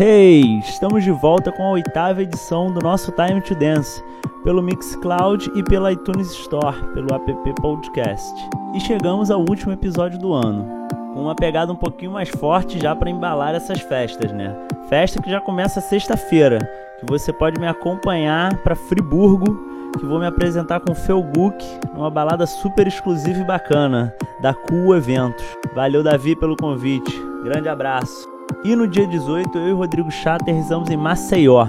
Hey, estamos de volta com a oitava edição do nosso Time to Dance, pelo Mixcloud e pela iTunes Store, pelo app Podcast. E chegamos ao último episódio do ano, com uma pegada um pouquinho mais forte já para embalar essas festas, né? Festa que já começa sexta-feira, que você pode me acompanhar para Friburgo, que vou me apresentar com Felbook, numa balada super exclusiva e bacana, da Cool Eventos. Valeu, Davi, pelo convite. Grande abraço. E no dia 18, eu e Rodrigo Chá aterrissamos em Maceió,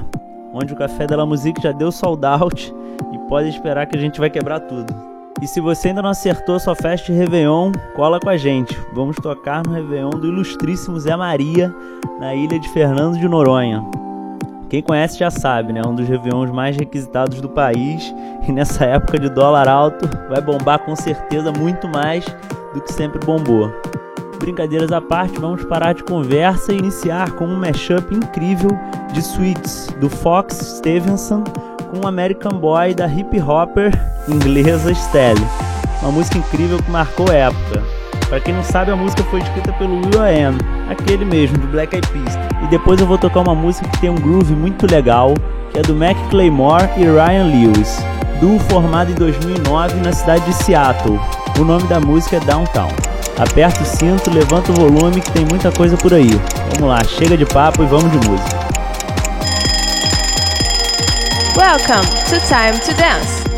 onde o Café da Musique já deu sold out e pode esperar que a gente vai quebrar tudo. E se você ainda não acertou sua festa de Réveillon, cola com a gente. Vamos tocar no Réveillon do ilustríssimo Zé Maria, na ilha de Fernando de Noronha. Quem conhece já sabe, né? Um dos Réveillons mais requisitados do país. E nessa época de dólar alto, vai bombar com certeza muito mais do que sempre bombou. Brincadeiras à parte, vamos parar de conversa e iniciar com um mashup incrível de suites do Fox Stevenson com o American Boy da hip hopper inglesa Stelle. Uma música incrível que marcou época. Para quem não sabe, a música foi escrita pelo Will I Am, aquele mesmo, do Black Eyed Peas. E depois eu vou tocar uma música que tem um groove muito legal, que é do Mac Claymore e Ryan Lewis, duo formado em 2009 na cidade de Seattle. O nome da música é Downtown. Aperta o cinto, levanta o volume que tem muita coisa por aí. Vamos lá, chega de papo e vamos de música. Welcome to Time to Dance.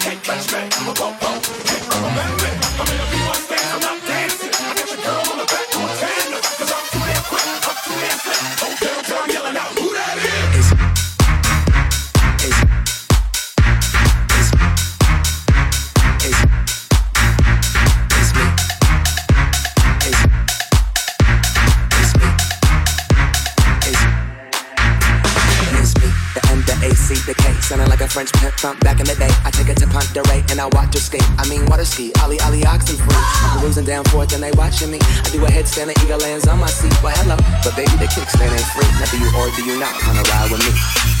Can't me. I'm a popo. Can't come on, man. I'm in a people. mean water ski, Ali Ollie oxen free. I'm cruising down fourth, and they watching me. I do a headstand, and eagle lands on my seat. Well, hello, but baby, the kickstand ain't free. Neither you or do you not wanna ride with me?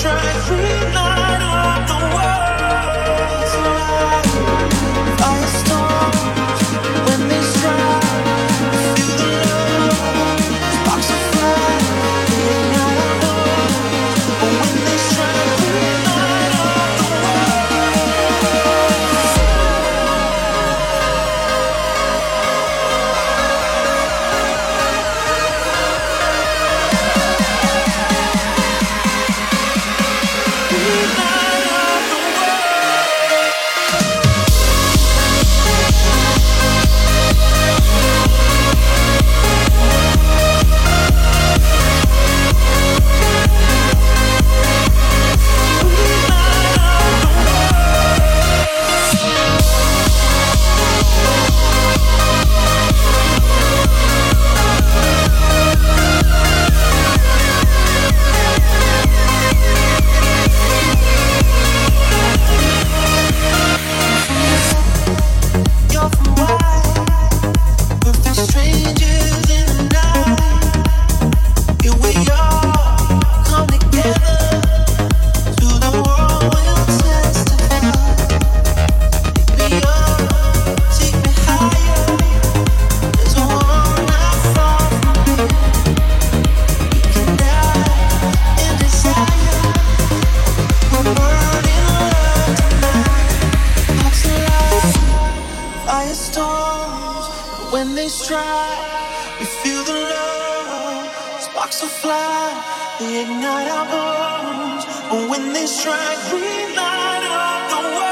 try to free love. strength we light up the world.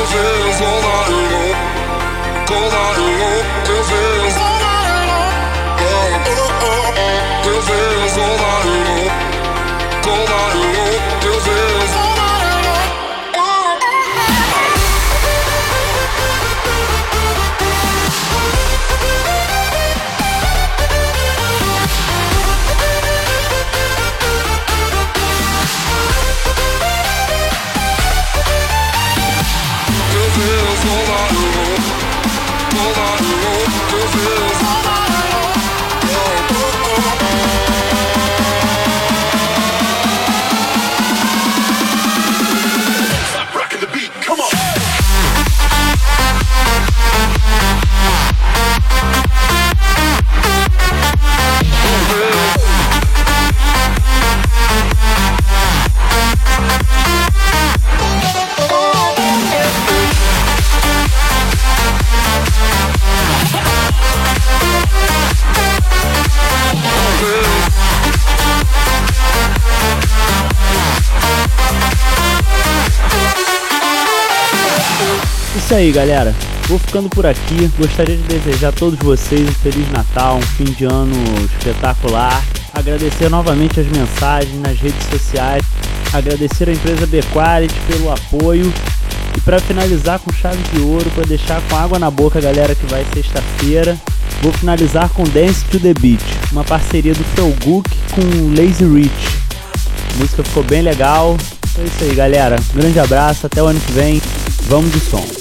Music isso aí, galera. Vou ficando por aqui. Gostaria de desejar a todos vocês um Feliz Natal, um fim de ano espetacular. Agradecer novamente as mensagens nas redes sociais. Agradecer a empresa B-Quality pelo apoio. E para finalizar com chave de ouro, para deixar com água na boca galera que vai sexta-feira, vou finalizar com Dance to the Beat, uma parceria do Felguk com Lazy Rich. A música ficou bem legal. É isso aí, galera. Um grande abraço, até o ano que vem. Vamos de som.